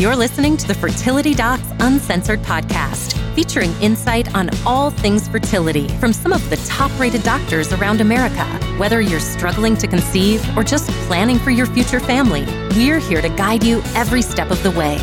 You're listening to the Fertility Docs Uncensored podcast, featuring insight on all things fertility from some of the top rated doctors around America. Whether you're struggling to conceive or just planning for your future family, we're here to guide you every step of the way.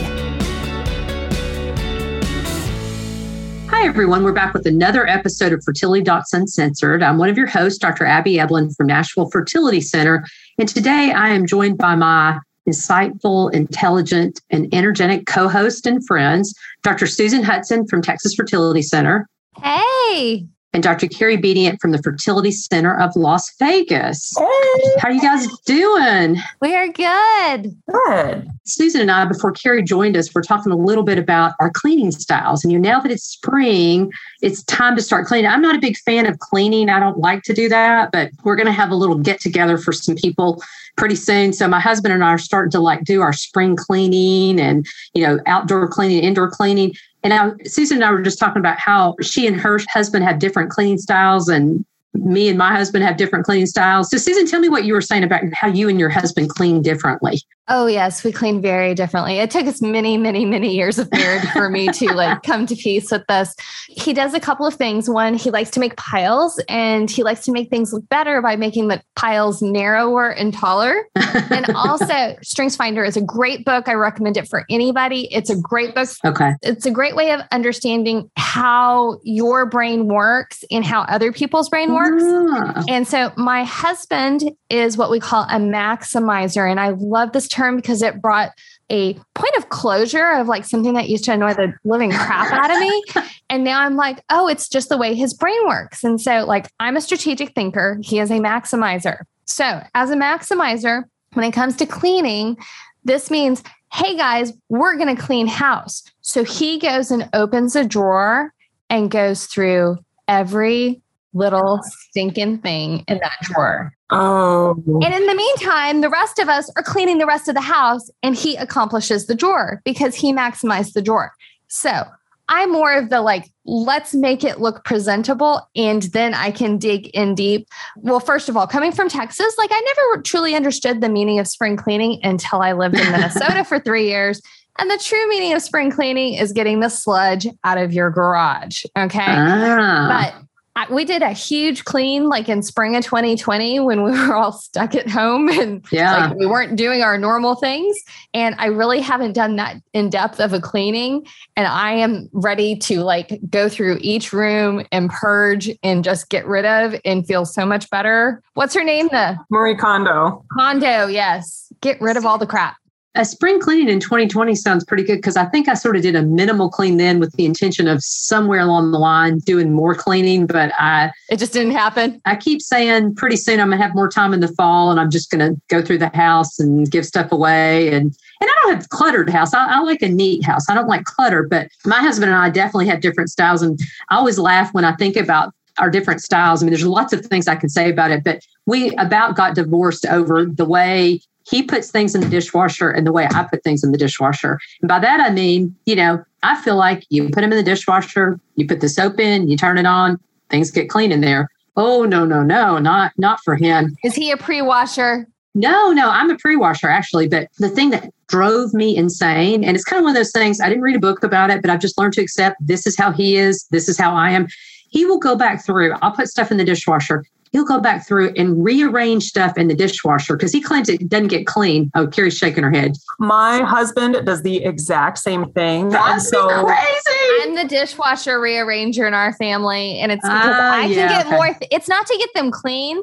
Hi, everyone. We're back with another episode of Fertility Docs Uncensored. I'm one of your hosts, Dr. Abby Eblen from Nashville Fertility Center. And today I am joined by my insightful, intelligent, and energetic co host and friends, Dr. Susan Hudson from Texas Fertility Center. Hey. And Dr. Carrie Bedient from the Fertility Center of Las Vegas. Hey. How are you guys doing? We're good. Good. Susan and I, before Carrie joined us, we're talking a little bit about our cleaning styles. And you know, now that it's spring, it's time to start cleaning. I'm not a big fan of cleaning. I don't like to do that, but we're going to have a little get together for some people pretty soon. So my husband and I are starting to like do our spring cleaning and, you know, outdoor cleaning, indoor cleaning. And now Susan and I were just talking about how she and her husband have different cleaning styles and me and my husband have different cleaning styles. So Susan, tell me what you were saying about how you and your husband clean differently. Oh yes, we clean very differently. It took us many, many, many years of marriage for me to like come to peace with this. He does a couple of things. One, he likes to make piles and he likes to make things look better by making the piles narrower and taller. and also Strengths Finder is a great book. I recommend it for anybody. It's a great book. Okay. It's a great way of understanding how your brain works and how other people's brain works. Ah. And so my husband is what we call a maximizer. And I love this term because it brought a point of closure of like something that used to annoy the living crap out of me. And now I'm like, oh, it's just the way his brain works. And so, like, I'm a strategic thinker, he is a maximizer. So, as a maximizer, when it comes to cleaning, this means, hey guys, we're going to clean house. So he goes and opens a drawer and goes through every little stinking thing in that drawer. Oh. And in the meantime, the rest of us are cleaning the rest of the house and he accomplishes the drawer because he maximized the drawer. So I'm more of the like, let's make it look presentable and then I can dig in deep. Well, first of all, coming from Texas, like I never truly understood the meaning of spring cleaning until I lived in Minnesota for three years. And the true meaning of spring cleaning is getting the sludge out of your garage. Okay. Ah. But we did a huge clean like in spring of 2020 when we were all stuck at home and Yeah. like we weren't doing our normal things. And I really haven't done that in depth of a cleaning. And I am ready to like go through each room and purge and just get rid of and feel so much better. What's her name? The Marie Kondo. condo. Yes. Get rid of all the crap. A spring cleaning in 2020 sounds pretty good because I think I sort of did a minimal clean then with the intention of somewhere along the line doing more cleaning. But I, It just didn't happen. I keep saying pretty soon I'm gonna have more time in the fall and I'm just gonna go through the house and give stuff away. And and I don't have a cluttered house. I, I like a neat house. I don't like clutter. But my husband and I definitely have different styles. And I always laugh when I think about our different styles. I mean, there's lots of things I can say about it, but we about got divorced over the way he puts things in the dishwasher and the way I put things in the dishwasher. And by that, I mean, you know, I feel like you put them in the dishwasher, you put the soap in, you turn it on, things get clean in there. Oh, no, no, no, not, not for him. Is he a pre washer? No, no, I'm a pre-washer actually. But the thing that drove me insane, and it's kind of one of those things, I didn't read a book about it, but I've just learned to accept this is how he is, this is how I am. He will go back through, I'll put stuff in the dishwasher. He'll go back through and rearrange stuff in the dishwasher because he claims it doesn't get clean. Oh, Carrie's shaking her head. My husband does the exact same thing. That's so crazy. I'm the dishwasher rearranger in our family, and it's because Ah, I can get okay. more. Th- it's not to get them clean,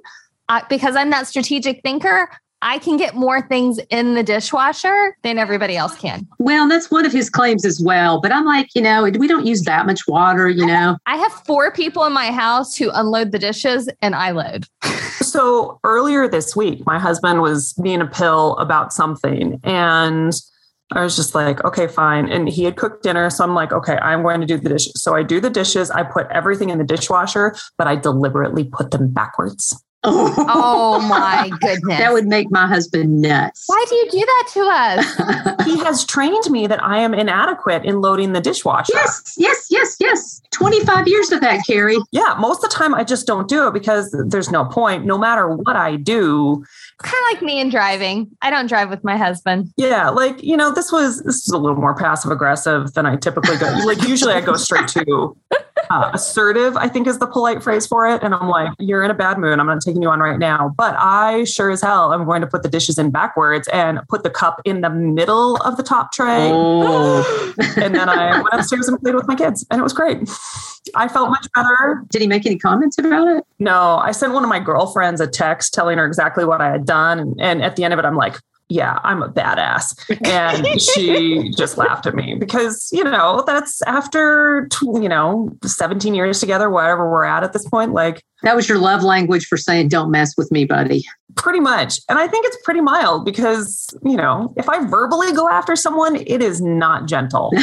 uh, because I'm that strategic thinker. I can get more things in the dishwasher than everybody else can. Well, that's one of his claims as well. But I'm like, you know, we don't use that much water, you know. I have four people in my house who unload the dishes, and I load. so earlier this week, my husband was being a pill about something and I was just like, okay, fine. And he had cooked dinner. So I'm like, okay, I'm going to do the dishes. So I do the dishes. I put everything in the dishwasher, but I deliberately put them backwards. Oh my goodness. that would make my husband nuts. Why do you do that to us? he has trained me that I am inadequate in loading the dishwasher. yes, yes, yes, yes. 25 years of that, Carrie. Yeah, most of the time I just don't do it because there's no point. No matter what I do, kind of like me in driving. I don't drive with my husband. yeah, like you know, this was this is a little more passive aggressive than I typically go. like usually I go straight to uh, assertive. I think is the polite phrase for it. And I'm like, you're in a bad mood. I'm not taking you on right now. But I sure as hell am going to put the dishes in backwards and put the cup in the middle of the top tray. Oh. and then I went upstairs and played with my kids, and it was great. I felt much better. Did he make any comments about it? No, I sent one of my girlfriends a text telling her exactly what I had done. And, and at the end of it, I'm like, yeah, I'm a badass. And she just laughed at me because, you know, that's after, you know, 17 years together, whatever we're at at this point, like That was your love language for saying, don't mess with me, buddy. pretty much. And I think it's pretty mild because, you know, if I verbally go after someone, it is not gentle.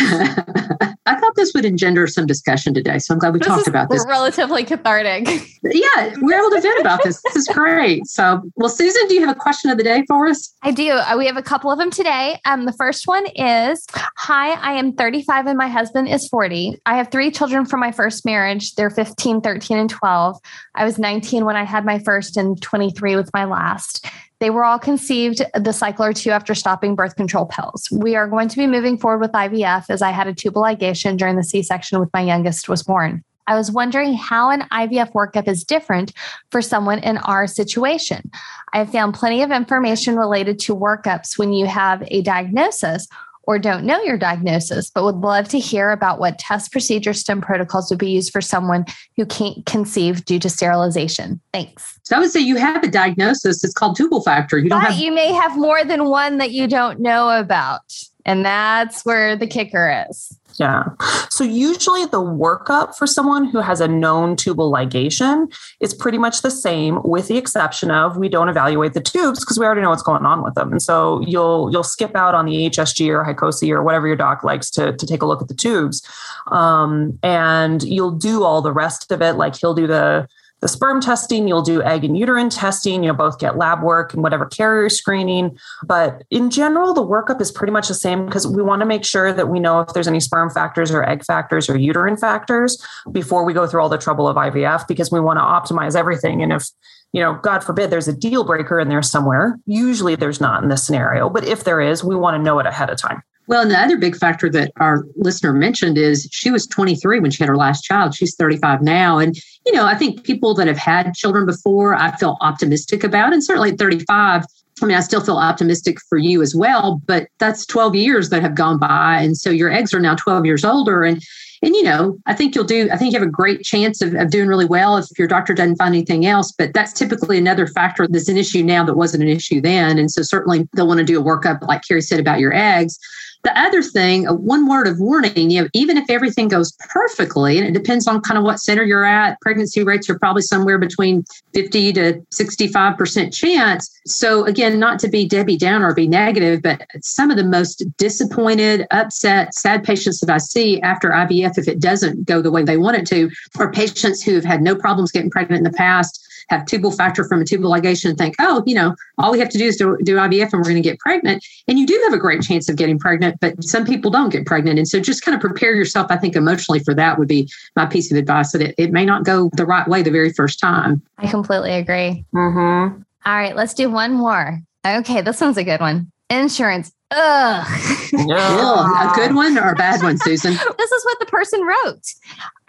I thought this would engender some discussion today. So I'm glad we This talked is about this. relatively cathartic. Yeah, we're able to vent about this. This is great. So, well, Susan, do you have a question of the day for us? I do. Uh, We have a couple of them today. Um, the first one is Hi, I am 35 and my husband is 40. I have three children from my first marriage. They're 15, 13, and 12. I was 19 when I had my first and 23 with my last. They were all conceived the cycle or two after stopping birth control pills. We are going to be moving forward with IVF as I had a tubal ligation during the C section with my youngest was born. I was wondering how an IVF workup is different for someone in our situation. I have found plenty of information related to workups when you have a diagnosis or don't know your diagnosis, but would love to hear about what test procedure stim protocols would be used for someone who can't conceive due to sterilization. Thanks. So I would say you have a diagnosis. It's called tubal factor. You don't But have you may have more than one that you don't know about. And that's where the kicker is. Yeah. So usually the workup for someone who has a known tubal ligation is pretty much the same with the exception of we don't evaluate the tubes because we already know what's going on with them. And so you'll you'll skip out on the HSG or HyCoSy or whatever your doc likes to, to take a look at the tubes. Um, and you'll do all the rest of it. Like he'll do the the sperm testing, you'll do egg and uterine testing, you'll both get lab work and whatever carrier screening. But in general, the workup is pretty much the same because we want to make sure that we know if there's any sperm factors or egg factors or uterine factors before we go through all the trouble of IVF because we want to optimize everything. And if you know, God forbid there's a deal breaker in there somewhere. Usually there's not in this scenario, but if there is, we want to know it ahead of time. Well, and the other big factor that our listener mentioned is she was 23 when she had her last child. She's 35 now. And, you know, I think people that have had children before, I feel optimistic about. And certainly at 35, I mean, I still feel optimistic for you as well, but that's 12 years that have gone by. And so your eggs are now 12 years older. And and you know, I think you'll do, I think you have a great chance of, of doing really well if your doctor doesn't find anything else. But that's typically another factor that's an issue now that wasn't an issue then. And so certainly they'll want to do a workup, like Carrie said about your eggs. The other thing, uh, one word of warning, you know, even if everything goes perfectly, and it depends on kind of what center you're at, pregnancy rates are probably somewhere between 50 to 65% chance. So again, not to be Debbie Downer or be negative, but some of the most disappointed, upset, sad patients that I see after IVF, if it doesn't go the way they want it to, are patients who have had no problems getting pregnant in the past have tubal factor from a tubal ligation and think, oh, you know, all we have to do is do, do IVF and we're going to get pregnant. And you do have a great chance of getting pregnant, but some people don't get pregnant. And so just kind of prepare yourself, I think, emotionally for that would be my piece of advice that it, it may not go the right way the very first time. I completely agree. Mm-hmm. All right, let's do one more. Okay, this one's a good one. Insurance. Ugh. Ugh, a good one or a bad one, Susan? this is what the person wrote.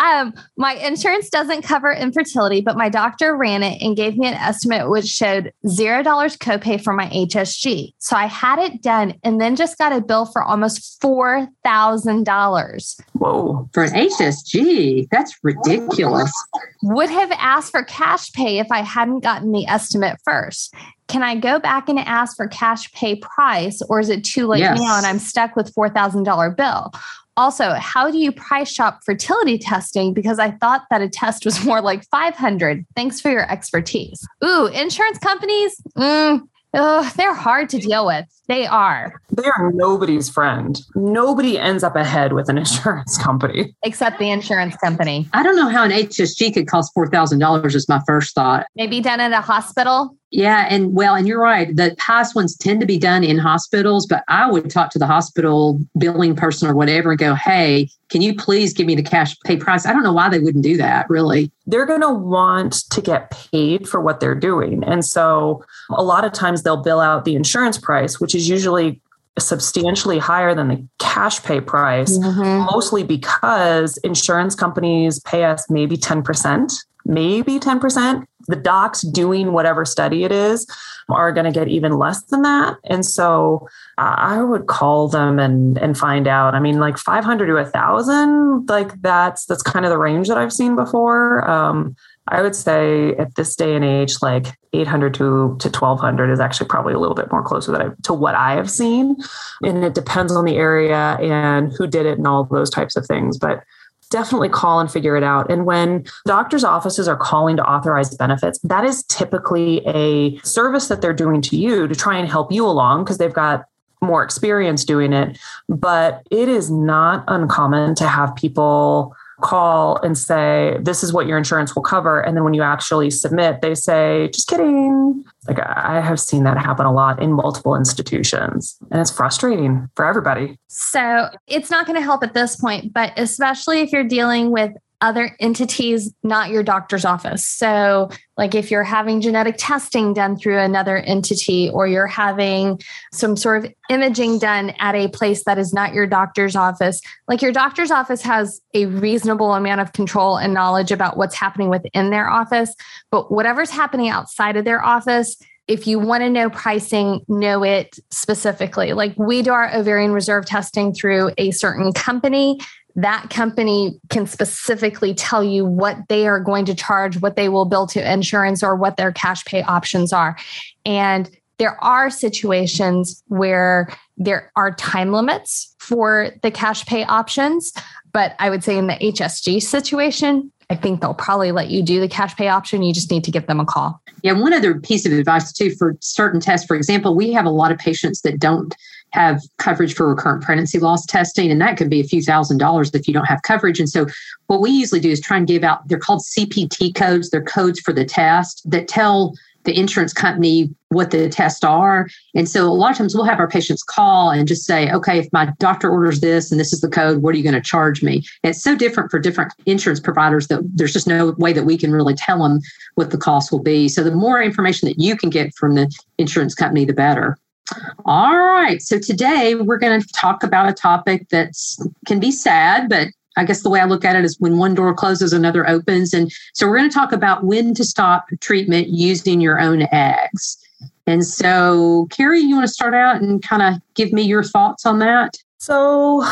Um, my insurance doesn't cover infertility, but my doctor ran it and gave me an estimate which showed zero dollars copay for my HSG. So I had it done and then just got a bill for almost four thousand dollars. Whoa. For an HSG, that's ridiculous. Would have asked for cash pay if I hadn't gotten the estimate first. Can I go back and ask for cash pay price, or is it too late Yes. now and I'm stuck with four thousand dollar bill? Also, how do you price shop fertility testing? Because I thought that a test was more like 500. Thanks for your expertise. Ooh, insurance companies, mm, Oh, they're hard to deal with. They are. They are nobody's friend. Nobody ends up ahead with an insurance company. Except the insurance company. I don't know how an HSG could cost $4,000 is my first thought. Maybe done at a hospital. Yeah. And well, and you're right. The highest ones tend to be done in hospitals, but I would talk to the hospital billing person or whatever and go, hey, can you please give me the cash pay price? I don't know why they wouldn't do that, really. They're going to want to get paid for what they're doing. And so a lot of times they'll bill out the insurance price, which is usually substantially higher than the cash pay price, mm-hmm. mostly because insurance companies pay us maybe 10%, maybe 10%. The docs doing whatever study it is are going to get even less than that. And so uh, I would call them and and find out. I mean, like 500 to a thousand, like that's that's kind of the range that I've seen before. Um, I would say at this day and age, like 800 to, to 1200 is actually probably a little bit more closer I, to what I have seen. And it depends on the area and who did it and all those types of things. But definitely call and figure it out. And when doctors' offices are calling to authorize benefits, that is typically a service that they're doing to you to try and help you along because they've got more experience doing it. But it is not uncommon to have people call and say, this is what your insurance will cover. And then when you actually submit, they say, just kidding. Like I have seen that happen a lot in multiple institutions, and it's frustrating for everybody. So it's not going to help at this point, but especially if you're dealing with other entities, not your doctor's office. So, like if you're having genetic testing done through another entity, or you're having some sort of imaging done at a place that is not your doctor's office, like your doctor's office has a reasonable amount of control and knowledge about what's happening within their office. But whatever's happening outside of their office, if you want to know pricing, know it specifically. Like we do our ovarian reserve testing through a certain company that company can specifically tell you what they are going to charge, what they will bill to insurance, or what their cash pay options are. And there are situations where there are time limits for the cash pay options. But I would say in the HSG situation, I think they'll probably let you do the cash pay option. You just need to give them a call. Yeah, one other piece of advice too for certain tests, for example, we have a lot of patients that don't have coverage for recurrent pregnancy loss testing, and that could be a few thousand dollars if you don't have coverage. And so, what we usually do is try and give out, they're called CPT codes, they're codes for the test that tell the insurance company what the tests are. And so a lot of times we'll have our patients call and just say, okay, if my doctor orders this and this is the code, what are you going to charge me? It's so different for different insurance providers that there's just no way that we can really tell them what the cost will be. So the more information that you can get from the insurance company, the better. All right. So today we're going to talk about a topic that can be sad, but I guess the way I look at it is when one door closes, another opens. And so we're going to talk about when to stop treatment using your own eggs. And so, Carrie, you want to start out and kind of give me your thoughts on that? So,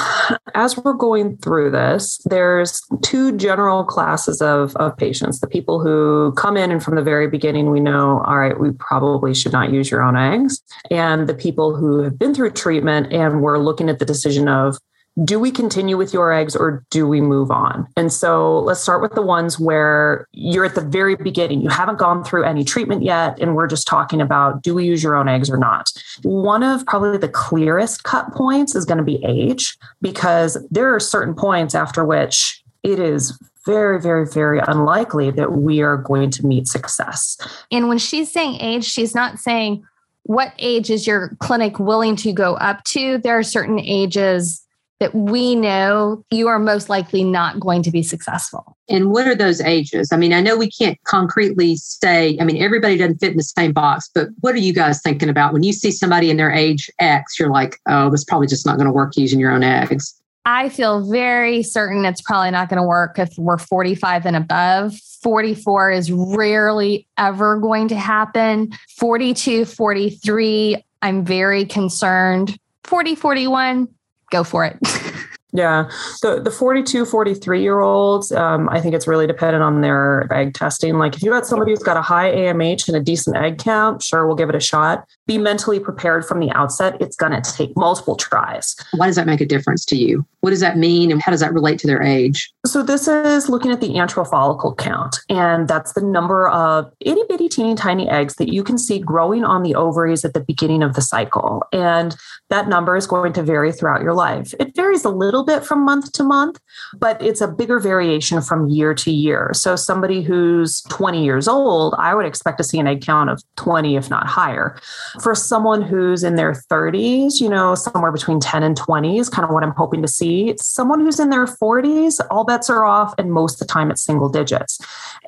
as we're going through this, there's two general classes of, of patients the people who come in and from the very beginning we know, all right, we probably should not use your own eggs, and the people who have been through treatment and we're looking at the decision of, do we continue with your eggs or do we move on? And so let's start with the ones where you're at the very beginning. You haven't gone through any treatment yet. And we're just talking about do we use your own eggs or not? One of probably the clearest cut points is going to be age, because there are certain points after which it is very, very, very unlikely that we are going to meet success. And when she's saying age, she's not saying, what age is your clinic willing to go up to? There are certain ages that we know you are most likely not going to be successful. And what are those ages? I mean, I know we can't concretely say, I mean, everybody doesn't fit in the same box, but what are you guys thinking about when you see somebody in their age X, you're like, oh, this probably just not going to work using your own eggs? I feel very certain it's probably not going to work if we're 45 and above. 44 is rarely ever going to happen. 42, 43, I'm very concerned. 40, 41, go for it. Yeah. The the 42, 43 year olds, um, I think it's really dependent on their egg testing. Like if you got somebody who's got a high AMH and a decent egg count, sure, we'll give it a shot be mentally prepared from the outset. It's going to take multiple tries. Why does that make a difference to you? What does that mean and how does that relate to their age? So, this is looking at the antral follicle count, and that's the number of itty bitty, teeny tiny eggs that you can see growing on the ovaries at the beginning of the cycle. And that number is going to vary throughout your life. It varies a little bit from month to month, but it's a bigger variation from year to year. So, somebody who's 20 years old, I would expect to see an egg count of 20, if not higher. For someone who's in their 30s, you know, somewhere between 10 and 20 is kind of what I'm hoping to see. Someone who's in their 40s, all bets are off, and most of the time it's single digits.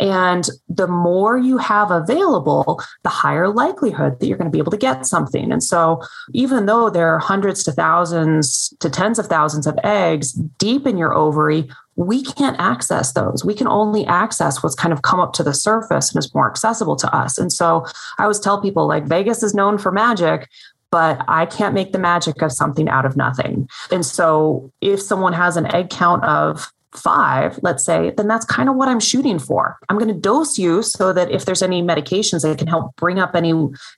And the more you have available, the higher likelihood that you're going to be able to get something. And so, even though there are hundreds to thousands to tens of thousands of eggs deep in your ovary, we can't access those. We can only access what's kind of come up to the surface and is more accessible to us. And so I always tell people like Vegas is known for magic, but I can't make the magic of something out of nothing. And so if someone has an egg count of five, let's say, then that's kind of what I'm shooting for. I'm going to dose you so that if there's any medications that can help bring up any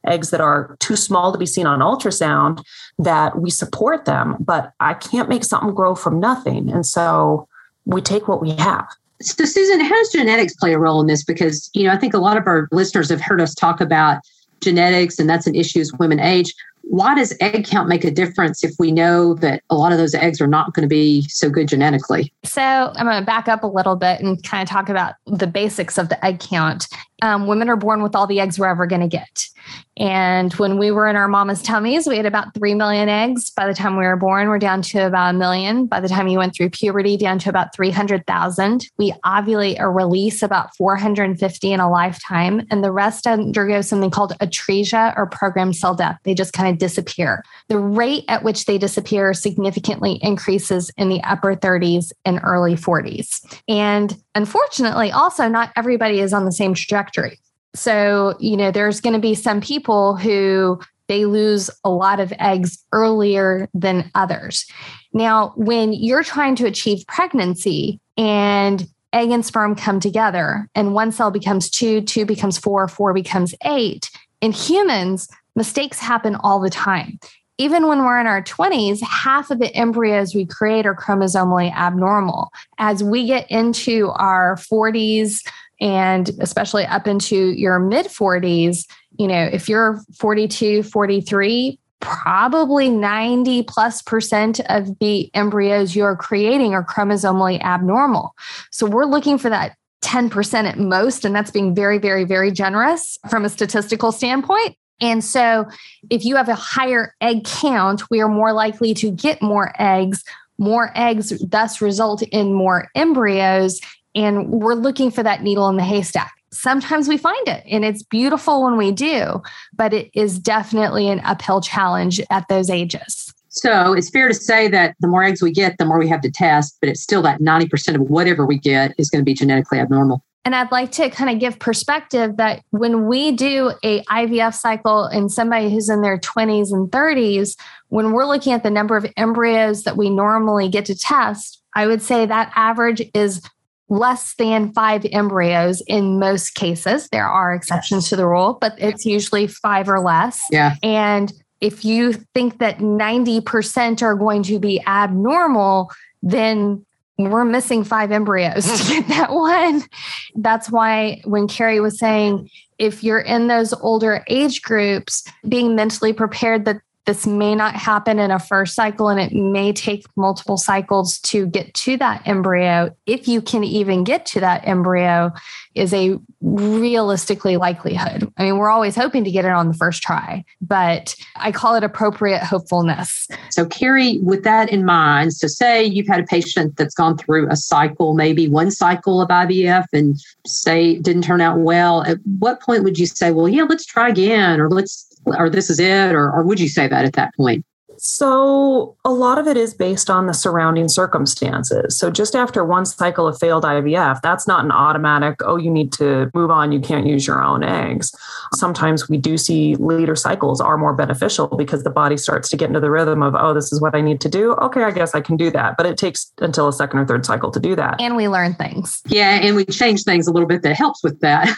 eggs that are too small to be seen on ultrasound, that we support them. But I can't make something grow from nothing. And so we take what we have. So, Susan, how does genetics play a role in this? Because, you know, I think a lot of our listeners have heard us talk about genetics, and that's an issue as women age why does egg count make a difference if we know that a lot of those eggs are not going to be so good genetically? So I'm going to back up a little bit and kind of talk about the basics of the egg count. Um, women are born with all the eggs we're ever going to get. And when we were in our mama's tummies, we had about 3 million eggs. By the time we were born, we're down to about a million. By the time you went through puberty, down to about 300,000. We ovulate or release about 450 in a lifetime. And the rest undergo something called atresia or programmed cell death. They just kind of disappear. The rate at which they disappear significantly increases in the upper 30s and early 40s. And unfortunately, also, not everybody is on the same trajectory. So, you know, there's going to be some people who they lose a lot of eggs earlier than others. Now, when you're trying to achieve pregnancy and egg and sperm come together and one cell becomes two, two becomes four, four becomes eight, in humans, mistakes happen all the time. Even when we're in our 20s, half of the embryos we create are chromosomally abnormal. As we get into our 40s, and especially up into your mid 40s, you know, if you're 42, 43, probably 90 plus percent of the embryos you're creating are chromosomally abnormal. So we're looking for that 10% at most. And that's being very, very, very generous from a statistical standpoint. And so, if you have a higher egg count, we are more likely to get more eggs. More eggs thus result in more embryos. And we're looking for that needle in the haystack. Sometimes we find it and it's beautiful when we do, but it is definitely an uphill challenge at those ages. So it's fair to say that the more eggs we get, the more we have to test, but it's still that 90% of whatever we get is going to be genetically abnormal. And I'd like to kind of give perspective that when we do a IVF cycle in somebody who's in their 20s and 30s, when we're looking at the number of embryos that we normally get to test, I would say that average is less than five embryos in most cases. There are exceptions yes. to the rule, but it's usually five or less. Yeah. And if you think that 90% are going to be abnormal, then we're missing five embryos to get that one. That's why when Carrie was saying, if you're in those older age groups, being mentally prepared that this may not happen in a first cycle and it may take multiple cycles to get to that embryo. If you can even get to that embryo, is a realistically likelihood. I mean, we're always hoping to get it on the first try, but I call it appropriate hopefulness. So, Carrie, with that in mind, so say you've had a patient that's gone through a cycle, maybe one cycle of IVF, and say it didn't turn out well. At what point would you say, well, yeah, let's try again, or let's or this is it, or, or would you say that at that point? So, a lot of it is based on the surrounding circumstances. So, just after one cycle of failed IVF, that's not an automatic, oh, you need to move on, you can't use your own eggs. Sometimes we do see later cycles are more beneficial because the body starts to get into the rhythm of, oh, this is what I need to do. Okay, I guess I can do that. But it takes until a second or third cycle to do that. And we learn things. Yeah. And we change things a little bit that helps with that.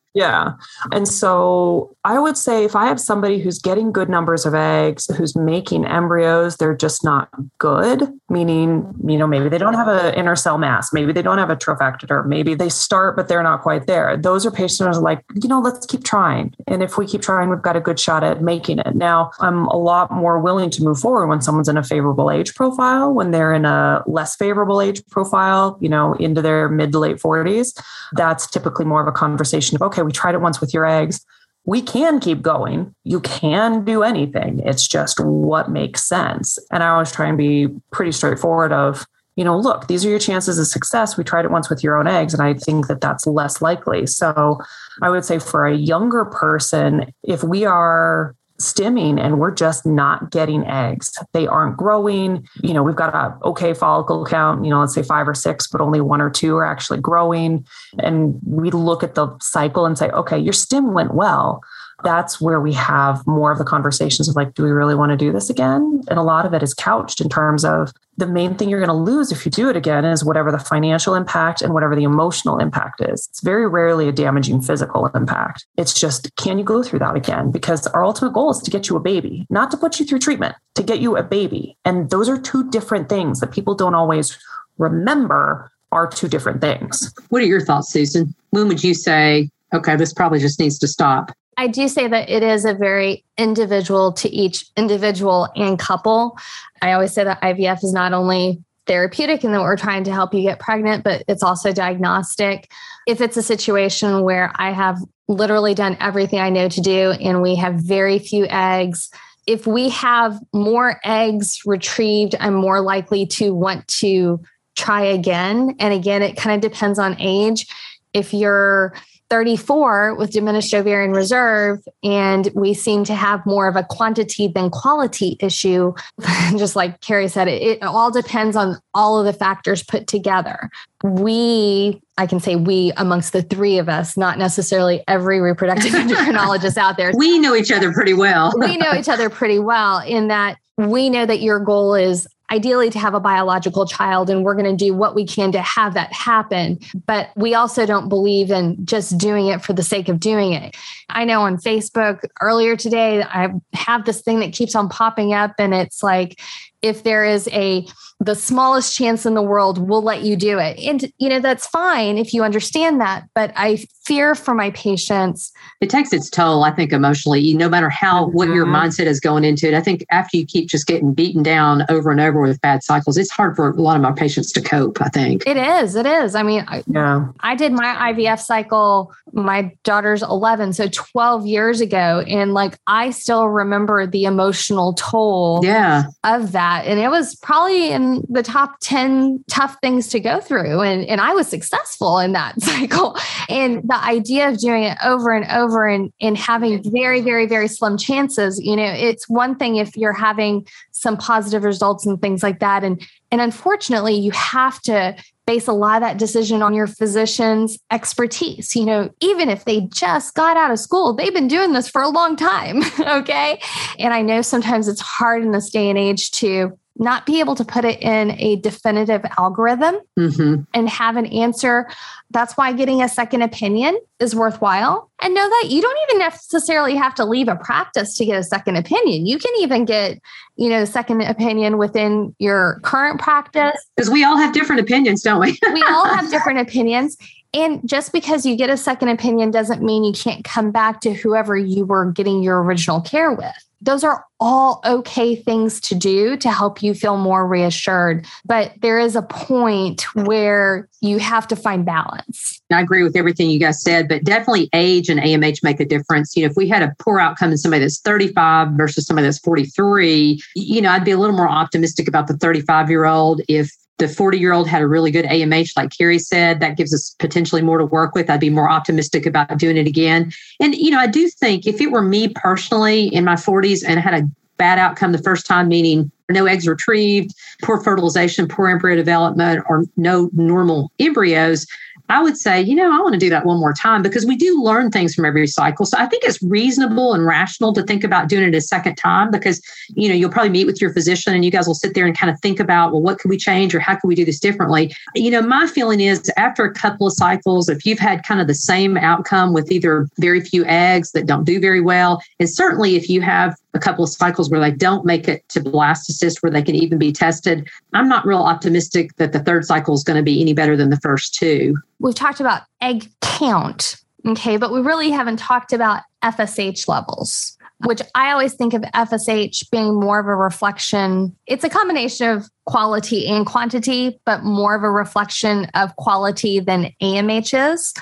yeah. And so I would say if I have somebody who's getting good numbers of eggs, who's making embryos, they're just not good, meaning, you know, maybe they don't have an inner cell mass, maybe they don't have a trophectoderm, maybe they start, but they're not quite there. Those are patients are like, you know, let's keep trying. And if we keep trying, we've got a good shot at making it. Now, I'm a lot more willing to move forward when someone's in a favorable age profile, when they're in a less favorable age profile, you know, into their mid to late 40s. That's typically more of a conversation of, okay, we tried it once with your eggs we can keep going. You can do anything. It's just what makes sense. And I always try and be pretty straightforward of, you know, look, these are your chances of success. We tried it once with your own eggs, and I think that that's less likely. So I would say for a younger person, if we are stimming and we're just not getting eggs. They aren't growing. You know, we've got a okay follicle count, you know, let's say five or six, but only one or two are actually growing. And we look at the cycle and say, okay, your stim went well that's where we have more of the conversations of like, do we really want to do this again? And a lot of it is couched in terms of the main thing you're going to lose if you do it again is whatever the financial impact and whatever the emotional impact is. It's very rarely a damaging physical impact. It's just, can you go through that again? Because our ultimate goal is to get you a baby, not to put you through treatment, to get you a baby. And those are two different things that people don't always remember are two different things. What are your thoughts, Susan? When would you say, okay, this probably just needs to stop? I do say that it is a very individual to each individual and couple. I always say that IVF is not only therapeutic and that we're trying to help you get pregnant, but it's also diagnostic. If it's a situation where I have literally done everything I know to do and we have very few eggs, if we have more eggs retrieved, I'm more likely to want to try again. And again, it kind of depends on age. If you're 34 with diminished ovarian reserve, and we seem to have more of a quantity than quality issue. Just like Carrie said, it, it, all depends on all of the factors put together. We, I can say we amongst the three of us, not necessarily every reproductive endocrinologist out there. We know each other pretty well. we know each other pretty well in that we know that your goal is ideally to have a biological child and we're going to do what we can to have that happen. But we also don't believe in just doing it for the sake of doing it i know on facebook earlier today i have this thing that keeps on popping up and it's like if there is a the smallest chance in the world we'll let you do it. And you know that's fine if you understand that but i fear for my patients. It takes its toll i think emotionally no matter how what your mm-hmm. mindset is going into it. I think after you keep just getting beaten down over and over with bad cycles it's hard for a lot of my patients to cope i think. It is it is. I mean yeah. I did my ivf cycle my daughter's 11 so 12 years ago and like i still remember the emotional toll yeah of that and it was probably in the top 10 tough things to go through. And, and I was successful in that cycle. And the idea of doing it over and over and, and having very, very, very slim chances, you know, it's one thing if you're having some positive results and things like that. And and unfortunately, you have to base a lot of that decision on your physician's expertise. You know, even if they just got out of school, they've been doing this for a long time. okay. And I know sometimes it's hard in this day and age to not be able to put it in a definitive algorithm mm-hmm. and have an answer. That's why getting a second opinion is worthwhile. And know that you don't even necessarily have to leave a practice to get a second opinion. You can even get, you know, second opinion within your current practice. Because we all have different opinions, don't we? we all have different opinions. And just because you get a second opinion doesn't mean you can't come back to whoever you were getting your original care with those are all okay things to do to help you feel more reassured. But there is a point where you have to find balance. I agree with everything you guys said, but definitely age and AMH make a difference. You know, if we had a poor outcome in somebody that's 35 versus somebody that's 43, you know, I'd be a little more optimistic about the 35 year old if the 40 year old had a really good AMH, like Carrie said, that gives us potentially more to work with. I'd be more optimistic about doing it again. And, you know, I do think if it were me personally in my 40s and I had a bad outcome the first time, meaning no eggs retrieved, poor fertilization, poor embryo development, or no normal embryos, I would say, you know, I want to do that one more time because we do learn things from every cycle. So I think it's reasonable and rational to think about doing it a second time because, you know, you'll probably meet with your physician and you guys will sit there and kind of think about, well, what could we change or how can we do this differently? You know, my feeling is after a couple of cycles, if you've had kind of the same outcome with either very few eggs that don't do very well, and certainly if you have a couple of cycles where they don't make it to blastocyst where they can even be tested. I'm not real optimistic that the third cycle is going to be any better than the first two. We've talked about egg count, okay, but we really haven't talked about FSH levels which I always think of FSH being more of a reflection. It's a combination of quality and quantity, but more of a reflection of quality than AMH is.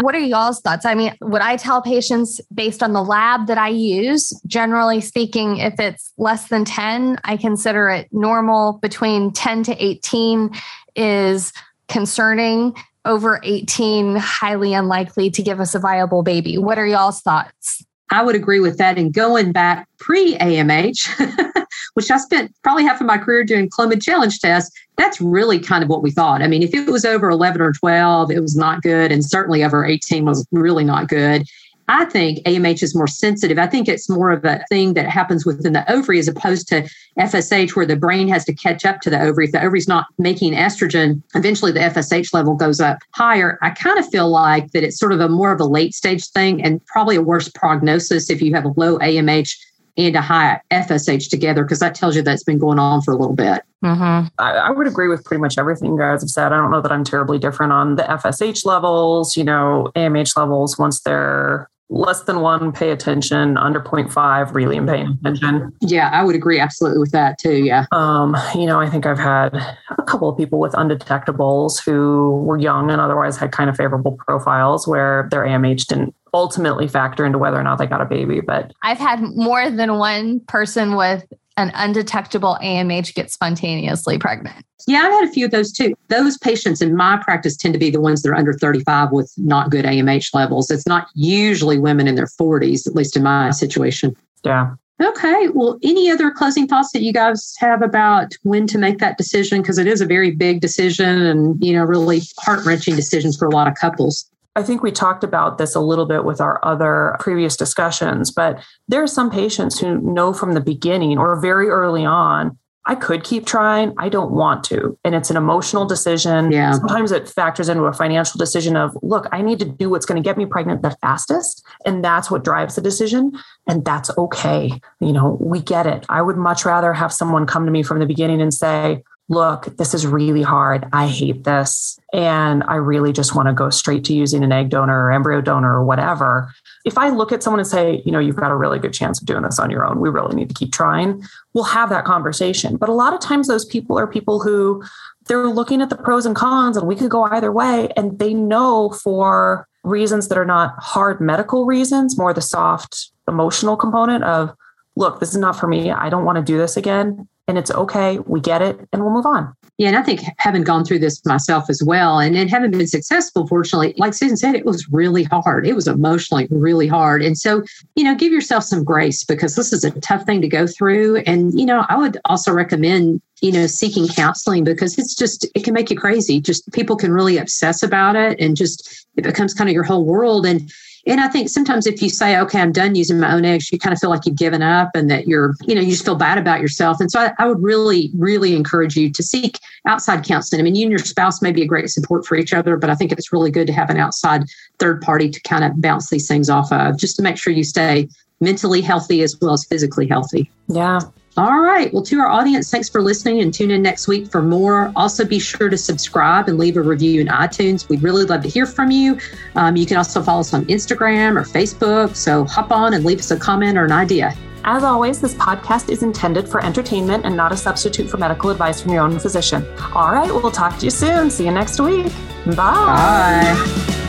What are y'all's thoughts? I mean, would I tell patients based on the lab that I use, generally speaking, if it's less than 10, I consider it normal. Between 10 to 18 is concerning. Over 18, highly unlikely to give us a viable baby. What are y'all's thoughts? I would agree with that. And going back pre AMH, which I spent probably half of my career doing Clomid challenge tests, that's really kind of what we thought. I mean, if it was over 11 or 12, it was not good. And certainly over 18 was really not good. I think AMH is more sensitive. I think it's more of a thing that happens within the ovary as opposed to FSH, where the brain has to catch up to the ovary. If the ovary's not making estrogen, eventually the FSH level goes up higher. I kind of feel like that it's sort of a more of a late stage thing and probably a worse prognosis if you have a low AMH and a high FSH together, because that tells you that's been going on for a little bit. Mm-hmm. I, I, would agree with pretty much everything you guys have said. I don't know that I'm terribly different on the FSH levels, you know, AMH levels once they're less than one, pay attention. Under 0.5, really paying attention. Yeah, I would agree absolutely with that too. Yeah. Um, you know, I think I've had a couple of people with undetectables who were young and otherwise had kind of favorable profiles where their AMH didn't ultimately factor into whether or not they got a baby. But I've had more than one person with an undetectable AMH get spontaneously pregnant. Yeah, I've had a few of those too. Those patients in my practice tend to be the ones that are under 35 with not good AMH levels. It's not usually women in their 40s, at least in my situation. Yeah. Okay. Well, any other closing thoughts that you guys have about when to make that decision? Because it is a very big decision and, you know, really heart wrenching decisions for a lot of couples. I think we talked about this a little bit with our other previous discussions, but there are some patients who know from the beginning or very early on, I could keep trying. I don't want to. And it's an emotional decision. Yeah. Sometimes it factors into a financial decision of, look, I need to do what's going to get me pregnant the fastest. And that's what drives the decision. And that's okay. You know, we get it. I would much rather have someone come to me from the beginning and say, look, this is really hard. I hate this. And I really just want to go straight to using an egg donor or embryo donor or whatever. If I look at someone and say, you know, you've got a really good chance of doing this on your own, we really need to keep trying, we'll have that conversation. But a lot of times, those people are people who they're looking at the pros and cons, and we could go either way. And they know for reasons that are not hard medical reasons, more the soft emotional component of, look, this is not for me. I don't want to do this again and it's okay. We get it and we'll move on. Yeah. And I think having gone through this myself as well and, and having been successful, fortunately, like Susan said, it was really hard. It was emotionally really hard. And so, you know, give yourself some grace because this is a tough thing to go through. And, you know, I would also recommend, you know, seeking counseling because it's just, it can make you crazy. Just people can really obsess about it and just it becomes kind of your whole world. And, and I think sometimes if you say, okay, I'm done using my own eggs, you kind of feel like you've given up and that you're, you know, you just feel bad about yourself. And so I, I would really, really encourage you to seek outside counseling. I mean, you and your spouse may be a great support for each other, but I think it's really good to have an outside third party to kind of bounce these things off of just to make sure you stay mentally healthy as well as physically healthy. Yeah. All right. Well, to our audience, thanks for listening and tune in next week for more. Also, be sure to subscribe and leave a review in iTunes. We'd really love to hear from you. Um, you can also follow us on Instagram or Facebook. So hop on and leave us a comment or an idea. As always, this podcast is intended for entertainment and not a substitute for medical advice from your own physician. All right. We'll talk to you soon. See you next week. Bye. Bye.